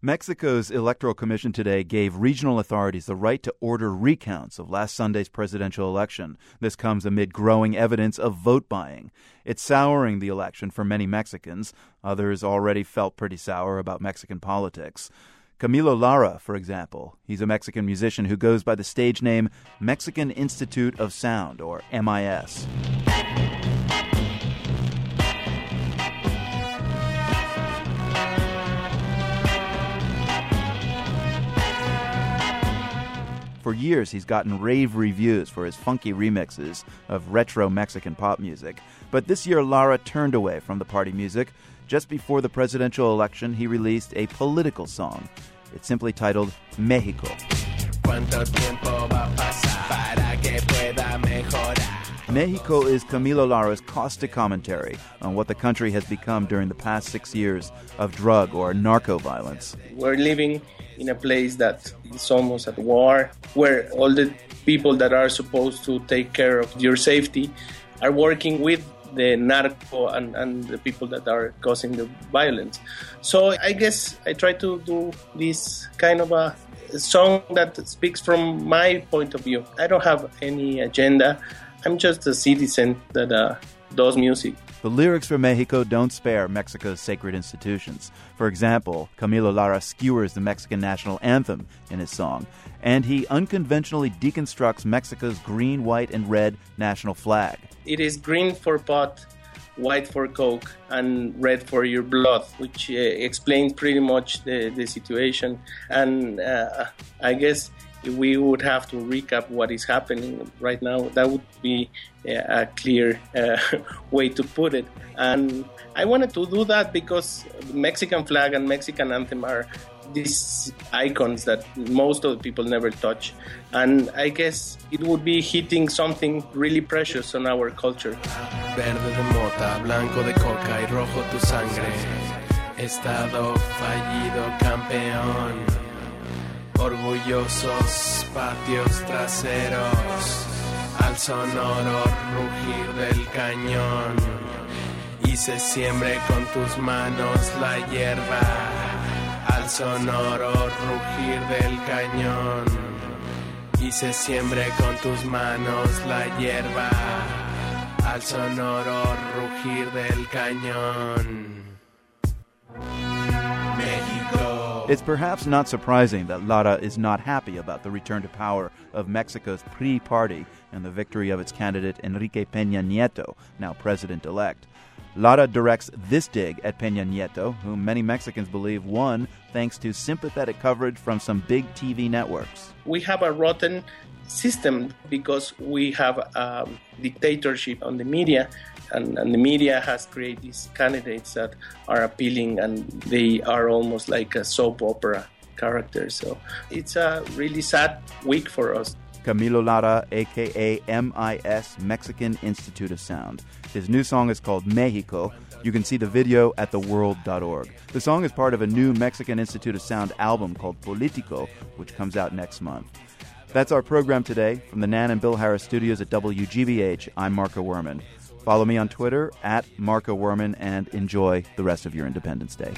Mexico's Electoral Commission today gave regional authorities the right to order recounts of last Sunday's presidential election. This comes amid growing evidence of vote buying. It's souring the election for many Mexicans. Others already felt pretty sour about Mexican politics. Camilo Lara, for example, he's a Mexican musician who goes by the stage name Mexican Institute of Sound, or MIS. For years, he's gotten rave reviews for his funky remixes of retro Mexican pop music. But this year, Lara turned away from the party music. Just before the presidential election, he released a political song. It's simply titled Mexico. Mexico is Camilo Lara's caustic commentary on what the country has become during the past six years of drug or narco violence. We're living in a place that is almost at war, where all the people that are supposed to take care of your safety are working with the narco and, and the people that are causing the violence. So I guess I try to do this kind of a song that speaks from my point of view. I don't have any agenda. I'm just a citizen that uh, does music. The lyrics for Mexico don't spare Mexico's sacred institutions. For example, Camilo Lara skewers the Mexican national anthem in his song, and he unconventionally deconstructs Mexico's green, white, and red national flag. It is green for pot, white for coke, and red for your blood, which uh, explains pretty much the, the situation. And uh, I guess if we would have to recap what is happening right now, that would be a clear uh, way to put it. And I wanted to do that because Mexican flag and Mexican anthem are these icons that most of the people never touch. And I guess it would be hitting something really precious on our culture. Verde de mota, blanco de coca y rojo tu sangre. Estado fallido, campeón. Orgullosos patios traseros, al sonoro rugir del cañón, y se siembre con tus manos la hierba, al sonoro rugir del cañón, y se siembre con tus manos la hierba, al sonoro rugir del cañón. It's perhaps not surprising that Lara is not happy about the return to power of Mexico's PRI party and the victory of its candidate Enrique Peña Nieto, now president elect. Lara directs this dig at Peña Nieto, whom many Mexicans believe won thanks to sympathetic coverage from some big TV networks. We have a rotten system because we have a dictatorship on the media and, and, the media has created these candidates that are appealing and they are almost like a soap opera character. So it's a really sad week for us. Camilo Lara, aka MIS, Mexican Institute of Sound. His new song is called Mexico. You can see the video at theworld.org. The song is part of a new Mexican Institute of Sound album called Politico, which comes out next month. That's our program today. From the Nan and Bill Harris studios at WGBH, I'm Marco Werman. Follow me on Twitter at Marco Werman and enjoy the rest of your Independence Day.